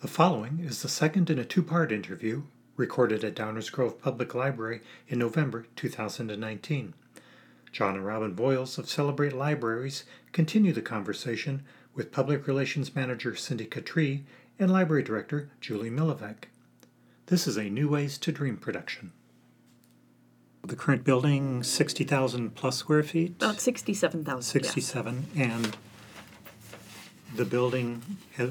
The following is the second in a two part interview recorded at Downers Grove Public Library in November 2019. Jon and Robin Voils of Celebrate Libraries continue the conversation with Public Relations Manager Cindy Khatri and Library Director Julie Milavec. This is a New Ways to Dream production. The current building, 60,000 plus square feet? About 67,000. 67, and the building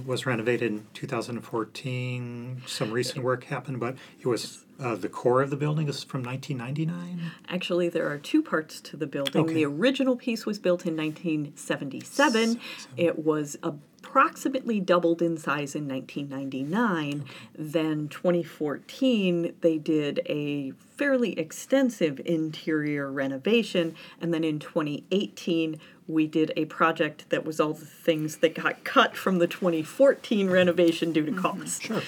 was renovated in 2014. Some recent work happened, but it was, uh, the core of the building is from 1999? Actually, there are two parts to the building. Okay. The original piece was built in 1977. It was approximately doubled in size in 1999. Then 2014, they did a fairly extensive interior renovation, and then in 2018, we did a project that was all the things that got cut from the 2014 renovation due to cost. Sure.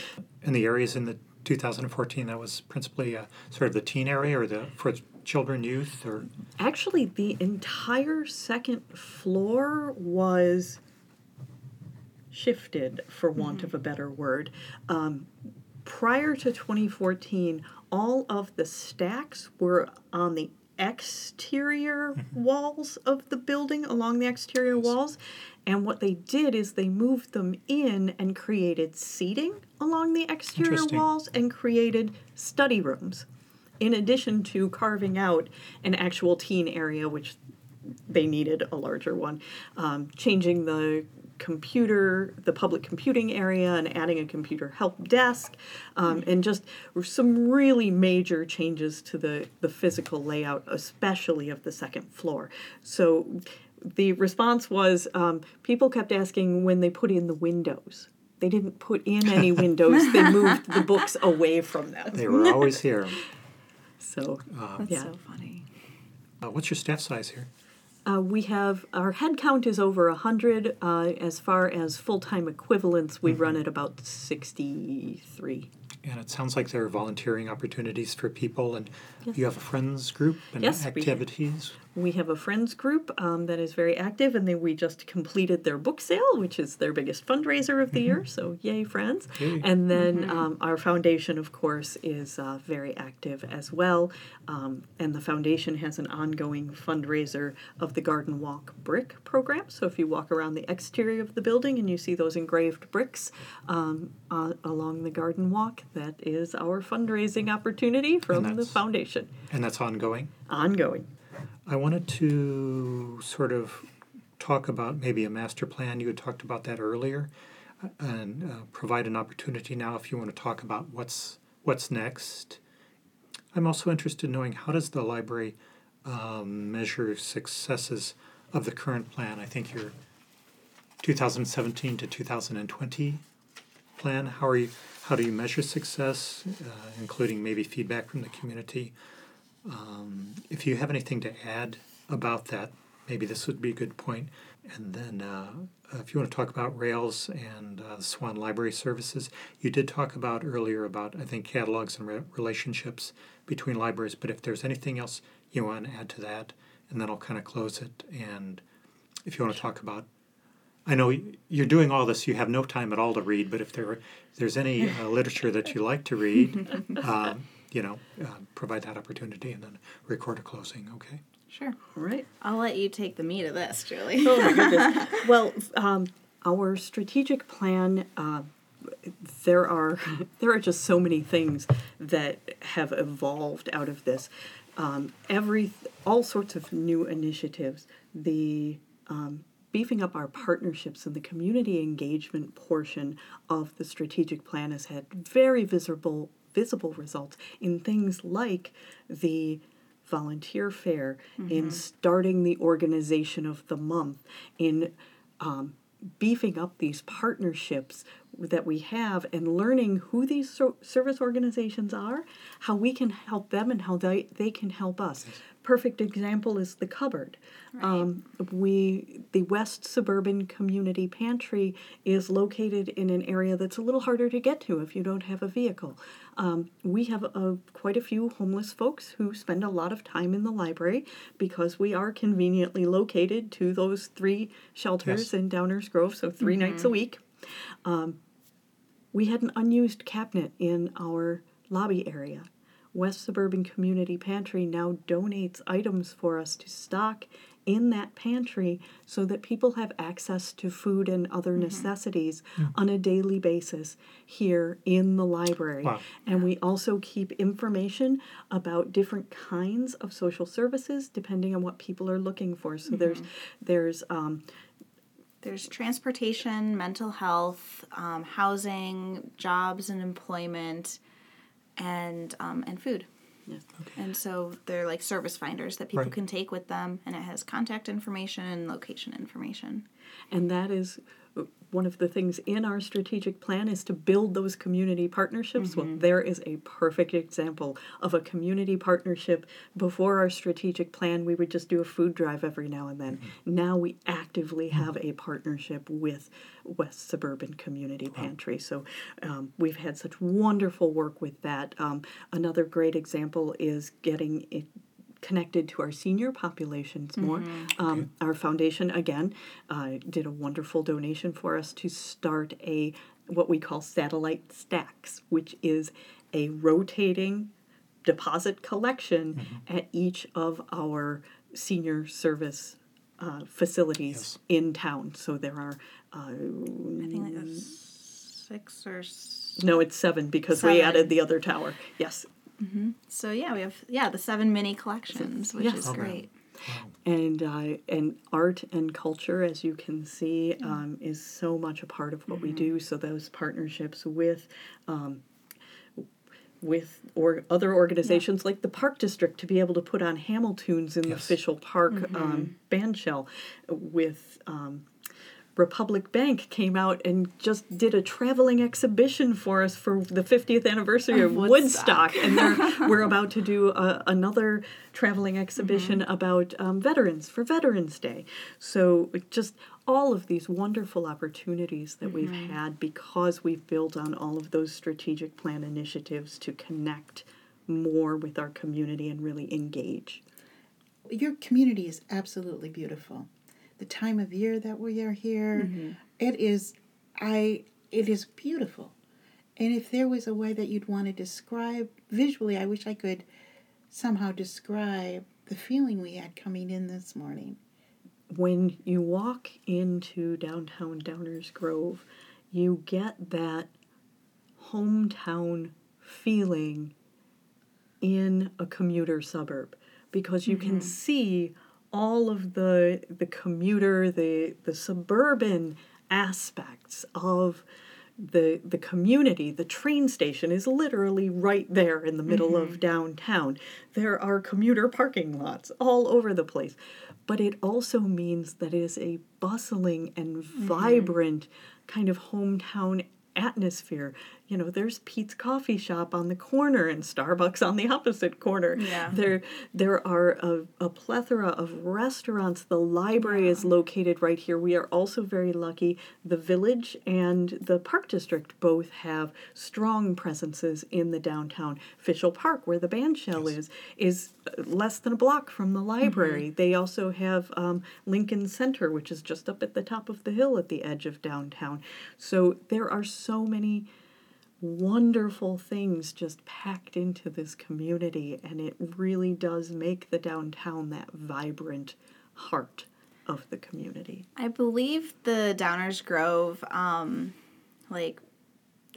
And the areas in the 2014, that was principally uh, sort of the teen area or the, for children, youth, or? Actually, the entire second floor was shifted, for want of a better word. Um, prior to 2014, all of the stacks were on the exterior walls of the building, along the exterior walls. And what they did is they moved them in and created seating along the exterior walls and created study rooms, in addition to carving out an actual teen area, which they needed a larger one, um, changing the computer, the public computing area, and adding a computer help desk, um, and just some really major changes to the, the physical layout, especially of the second floor. So the response was um, people kept asking when they put in the windows. They didn't put in any windows, they moved the books away from them. They were always here. So, That's yeah. so funny. Uh, what's your staff size here? Uh, we have our head count is over a hundred. Uh, as far as full time equivalents, we run at about sixty three. And it sounds like there are volunteering opportunities for people, and you have a friends group and Yes, we- activities. We have a friends group um, that is very active, and they, we just completed their book sale, which is their biggest fundraiser of the year. So, yay, friends! Yay. And then um, our foundation, of course, is uh, very active as well. Um, and the foundation has an ongoing fundraiser of the Garden Walk Brick program. So, if you walk around the exterior of the building and you see those engraved bricks um, uh, along the garden walk, that is our fundraising opportunity from the foundation. And that's ongoing. Ongoing. I wanted to sort of talk about maybe a master plan. You had talked about that earlier, uh, and uh, provide an opportunity now if you want to talk about what's what's next. I'm also interested in knowing how does the library um, measure successes of the current plan. I think your 2017 to 2020 plan. How are you? How do you measure success, uh, including maybe feedback from the community? Um, if you have anything to add about that, maybe this would be a good point. And then, uh, if you want to talk about Rails and uh, Swan Library Services, you did talk about earlier about I think catalogs and re- relationships between libraries. But if there's anything else you want to add to that, and then I'll kind of close it. And if you want to talk about I know you're doing all this. You have no time at all to read, but if there if there's any uh, literature that you like to read, um, you know, uh, provide that opportunity and then record a closing. Okay. Sure. All right. I'll let you take the meat of this, Julie. Oh my goodness. well, um, our strategic plan. Uh, there are there are just so many things that have evolved out of this. Um, every all sorts of new initiatives. The um, beefing up our partnerships and the community engagement portion of the strategic plan has had very visible visible results in things like the volunteer fair, in starting the organization of the month, in um, beefing up these partnerships that we have and learning who these so- service organizations are, how we can help them, and how they, they can help us. Perfect example is the cupboard. Um, we the West Suburban Community Pantry is located in an area that's a little harder to get to if you don't have a vehicle. Um, we have a, quite a few homeless folks who spend a lot of time in the library because we are conveniently located to those three shelters Yes. in Downers Grove, so 3 nights a week. Um, we had an unused cabinet in our lobby area. West Suburban Community Pantry now donates items for us to stock in that pantry so that people have access to food and other necessities on a daily basis here in the library. Wow. And we also keep information about different kinds of social services depending on what people are looking for. So there's there's um, There's transportation, mental health, um, housing, jobs and employment, and um, and food. Yes. And so they're like service finders that people Right. can take with them, and it has contact information and location information. And that is one of the things in our strategic plan is to build those community partnerships. Well, there is a perfect example of a community partnership. Before our strategic plan, we would just do a food drive every now and then. Now we actively have a partnership with West Suburban Community Pantry. So um, we've had such wonderful work with that. Um, another great example is getting it connected to our senior populations more. Um, Our foundation again uh, did a wonderful donation for us to start a what we call satellite stacks, which is a rotating deposit collection at each of our senior service uh, facilities Yes. in town. So there are uh, I think like six or s- no, it's seven because we added the other tower. Yes, so. Yeah, we have yeah the seven mini collections, which Yes. is Okay. great. and uh, and art and culture, as you can see, um, is so much a part of what we do. So those partnerships with. Um, with or other organizations like the Park District to be able to put on Hamiltunes in the Yes. official park um, band shell, with um, Republic Bank came out and just did a traveling exhibition for us for the 50th anniversary of, Of Woodstock, Woodstock. and they're, we're about to do a, another traveling exhibition mm-hmm. about um, veterans for Veterans Day. So just all of these wonderful opportunities that we've mm-hmm. had because we've built on all of those strategic plan initiatives to connect more with our community and really engage. your community is absolutely beautiful. The time of year that we are here, mm-hmm. it is I it is beautiful. And if there was a way that you'd want to describe visually, I wish I could somehow describe the feeling we had coming in this morning. when you walk into downtown Downers Grove, you get that hometown feeling in a commuter suburb because you can mm-hmm. see all of the the commuter the the suburban aspects of the the community the train station is literally right there in the middle of mm-hmm. downtown. There are commuter parking lots all over the place but it also means that it is a bustling and mm-hmm. vibrant kind of hometown atmosphere you know there's Pete's coffee shop on the corner and Starbucks on the opposite corner. Yeah. there there are a, a plethora of restaurants. The library is located right here. We are also very lucky. The village and the park district both have strong presences in the downtown. Fishel Park where the band shell is is uh, less than a block from the library. They also have um, Lincoln Center which is just up at the top of the hill at the edge of downtown. So there are so many wonderful things just packed into this community and it really does make the downtown that vibrant heart of the community I believe the Downers Grove, um, like,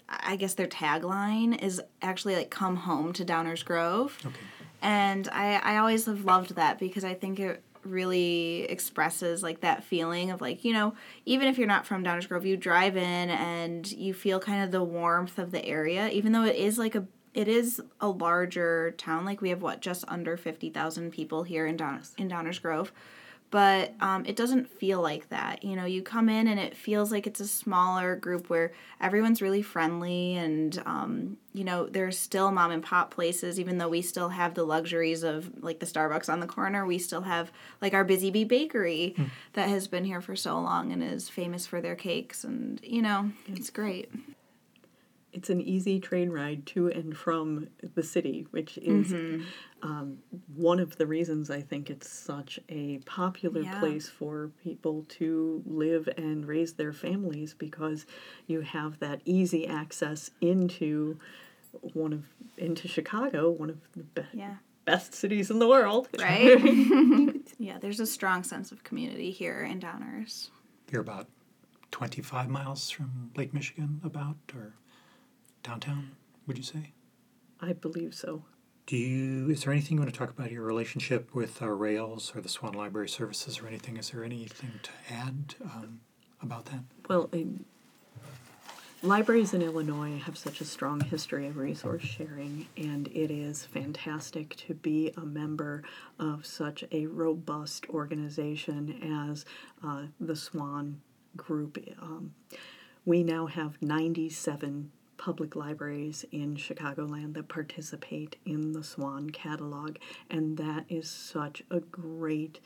I guess their tagline is actually like "Come home to Downers Grove," Okay. and I I always have loved that because I think it really expresses like that feeling of like you know even if you're not from Downers Grove, you drive in and you feel kind of the warmth of the area, even though it is like a it is a larger town. Like we have what just under fifty thousand people here in Down in Downers Grove but um, it doesn't feel like that. You know, you come in and it feels like it's a smaller group where everyone's really friendly and, um, you know, there's still mom and pop places, even though we still have the luxuries of like the Starbucks on the corner. We still have like our Busy Bee Bakery that has been here for so long and is famous for their cakes. And, you know, it's great. it's an easy train ride to and from the city, which is Mm-hmm. Um, one of the reasons I think it's such a popular Yeah. place for people to live and raise their families because you have that easy access into one of into Chicago, one of the be- Yeah. best cities in the world. Right? yeah, there's a strong sense of community here in Downers. You're about 25 miles from Lake Michigan, about, or downtown, would you say? I believe so. Do you, is there anything you want to talk about your relationship with uh, Rails or the Swan Library Services or anything? Is there anything to add um, about that? Well, um, libraries in Illinois have such a strong history of resource sharing, and it is fantastic to be a member of such a robust organization as uh, the Swan Group. Um, we now have 97 public libraries in Chicagoland that participate in the Swan catalog, and that is such a great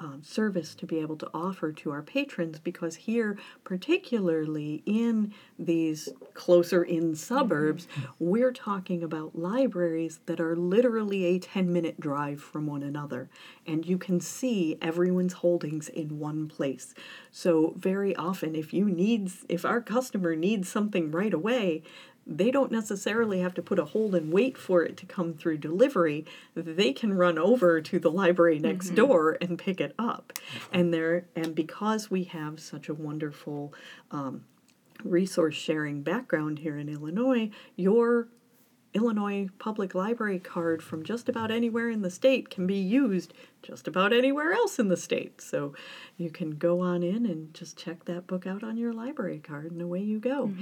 um, service to be able to offer to our patrons because here, particularly in these closer in suburbs, we're talking about libraries that are literally a 10 minute drive from one another. And you can see everyone's holdings in one place. So, very often, if you need, if our customer needs something right away, they don't necessarily have to put a hold and wait for it to come through delivery. They can run over to the library next door and pick it up. And there, and because we have such a wonderful um, resource sharing background here in Illinois, your Illinois Public Library card from just about anywhere in the state can be used just about anywhere else in the state. So you can go on in and just check that book out on your library card, and away you go.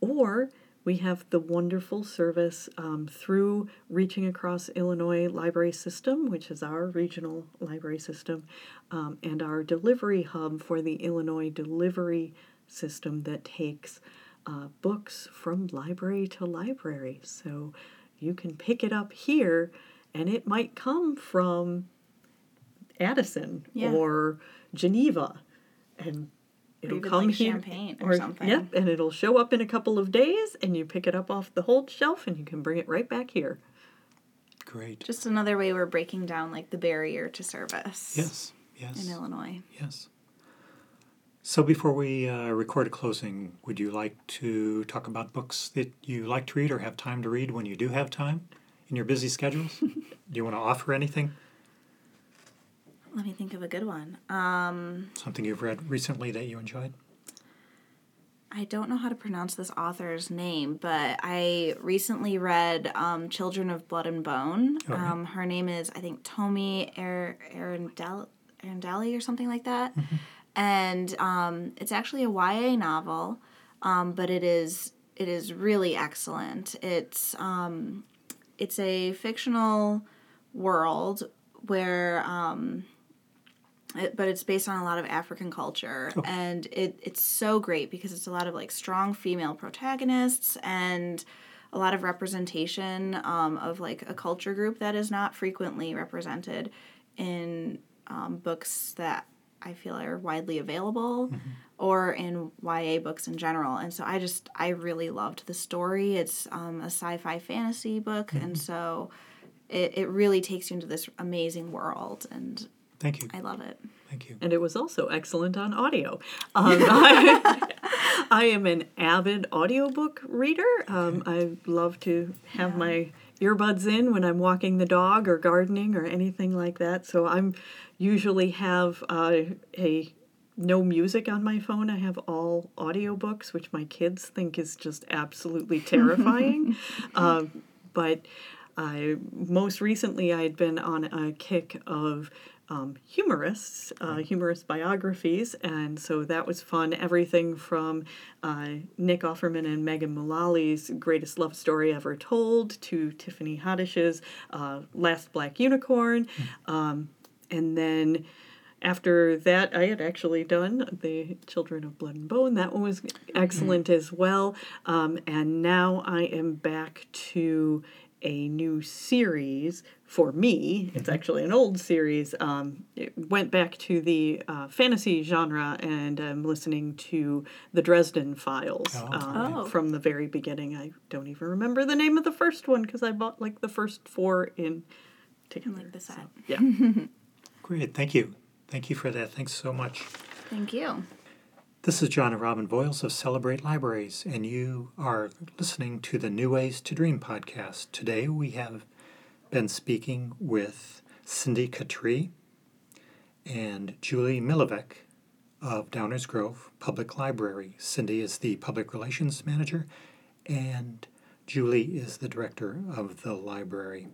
Or we have the wonderful service um, through Reaching Across Illinois Library System, which is our regional library system, um, and our delivery hub for the Illinois delivery system that takes uh, books from library to library. So you can pick it up here, and it might come from Addison Yeah. or Geneva, and it'll even, come like, here. Champaign or something. Yep, and it'll show up in a couple of days, and you pick it up off the hold shelf, and you can bring it right back here. Great. Just another way we're breaking down like the barrier to service Yes, yes, in Illinois. yes. So before we uh, record a closing, would you like to talk about books that you like to read or have time to read when you do have time in your busy schedules? do you want to offer anything? Let me think of a good one. Um, Something you've read recently that you enjoyed? I don't know how to pronounce this author's name, but I recently read um, Children of Blood and Bone. Okay. Um, her name is, I think, Tomi er- Arundeli or something like that. And um, it's actually a YA novel, um, but it is it is really excellent. It's um, it's a fictional world where um, it, but it's based on a lot of African culture, and it it's so great because it's a lot of like strong female protagonists and a lot of representation um, of like a culture group that is not frequently represented in um, books that I feel are widely available or in YA books in general. And so I just I really loved the story. It's um, a sci-fi fantasy book, and so it, it really takes you into this amazing world. And Thank you. I love it. Thank you. and it was also excellent on audio. Um, I, I am an avid audiobook reader. Um, I love to have my earbuds in when I'm walking the dog or gardening or anything like that. So I'm usually have uh, a no music on my phone. I have all audiobooks, which my kids think is just absolutely terrifying. um, but I most recently I had been on a kick of um, humorists, uh, humorous biographies, and so that was fun. Everything from uh, Nick Offerman and Megan Mullally's Greatest Love Story Ever Told to Tiffany Haddish's uh, Last Black Unicorn, um, and then after that, I had actually done the Children of Blood and Bone. That one was excellent as well. Um, and now I am back to a new series for me. It's actually an old series. Um, it went back to the uh, fantasy genre, and I'm listening to the Dresden Files Oh. um, Oh. from the very beginning. I don't even remember the name of the first one because I bought like the first four in together. like the set. Yeah. Great, thank you. Thank you for that. Thanks so much. Thank you. This is Jon and Robin Voils of Celebrate Libraries, and you are listening to the New Ways to Dream podcast. Today we have been speaking with Cindy Khatri and Julie Milavec of Downers Grove Public Library. Cindy is the Public Relations Manager, and Julie is the Director of the library.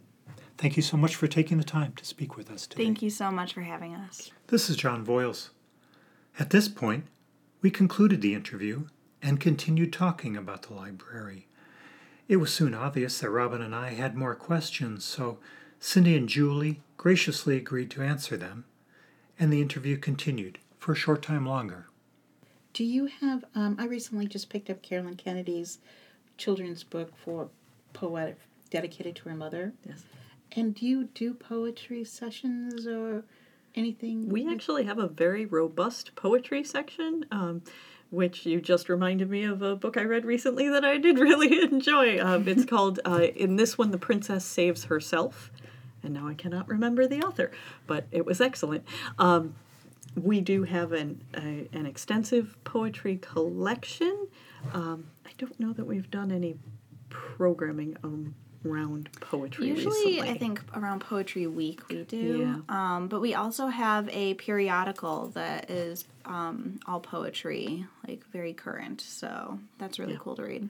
Thank you so much for taking the time to speak with us today. Thank you so much for having us. This is Jon Voils. At this point, we concluded the interview and continued talking about the library. It was soon obvious that Robin and I had more questions, so Cindy and Julie graciously agreed to answer them, and the interview continued for a short time longer. Do you have? Um, I recently just picked up Carolyn Kennedy's children's book for poet dedicated to her mother. Yes. And do you do poetry sessions or anything? We actually have a very robust poetry section, um, which you just reminded me of a book I read recently that I did really enjoy. Um, it's called, uh, in this one, The Princess Saves Herself. And now I cannot remember the author, but it was excellent. Um, we do have an, a, an extensive poetry collection. Um, I don't know that we've done any programming um, around poetry Usually, recently. I think around Poetry Week we do. Um, but we also have a periodical that is um, all poetry, like very current. So that's really Yeah. cool to read.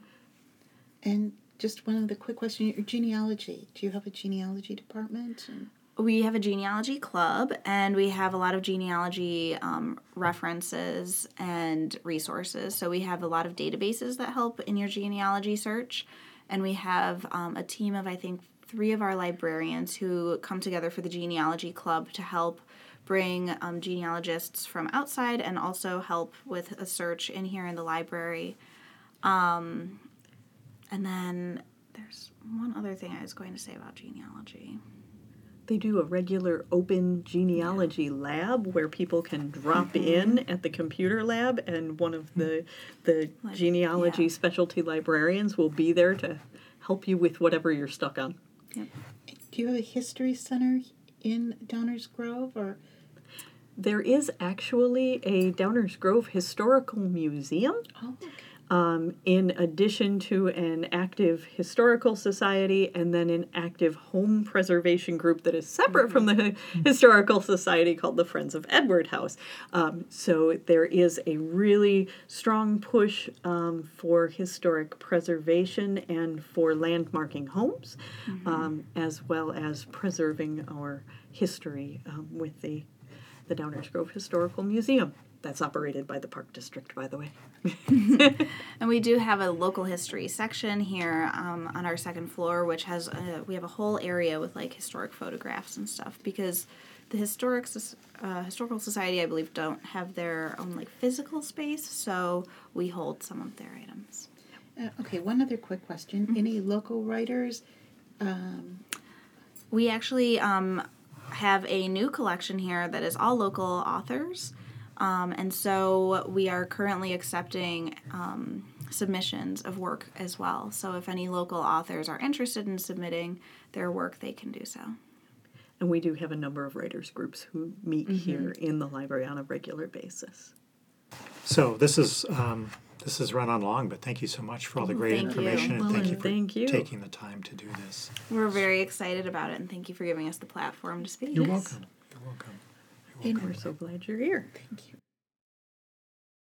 And just one other quick question: Your genealogy. Do you have a genealogy department? We have a genealogy club, and we have a lot of genealogy um, references and resources. So we have a lot of databases that help in your genealogy search, and we have um, a team of I think three of our librarians who come together for the genealogy club to help bring um, genealogists from outside and also help with a search in here in the library. Um, and then there's one other thing I was going to say about genealogy. They do a regular open genealogy lab where people can drop in at the computer lab, and one of the the Like, genealogy yeah. specialty librarians will be there to help you with whatever you're stuck on. do you have a history center in Downers Grove or? There is actually a Downers Grove Historical Museum. Oh, okay. Um, in addition to an active historical society and then an active home preservation group that is separate from the historical society called the Friends of Edward House. Um, so there is a really strong push um, for historic preservation and for landmarking homes, um, as well as preserving our history um, with the the Downers Grove Historical Museum. That's operated by the Park District, by the way. And we do have a local history section here um, on our second floor, which has a, we have a whole area with like historic photographs and stuff because the historic uh, historical society, I believe, don't have their own like physical space, so we hold some of their items. Uh, okay. One other quick question: Any local writers? Um, We actually um, have a new collection here that is all local authors. Um, and so we are currently accepting um, submissions of work as well. So if any local authors are interested in submitting their work, they can do so. And we do have a number of writers groups who meet here in the library on a regular basis. So this is um, this is run on long, but thank you so much for all the great thank you. information and Well, thank you for thank you. taking the time to do this. We're very excited about it, and thank you for giving us the platform to speak. You're welcome. You're welcome. And We're so glad you're here. thank you.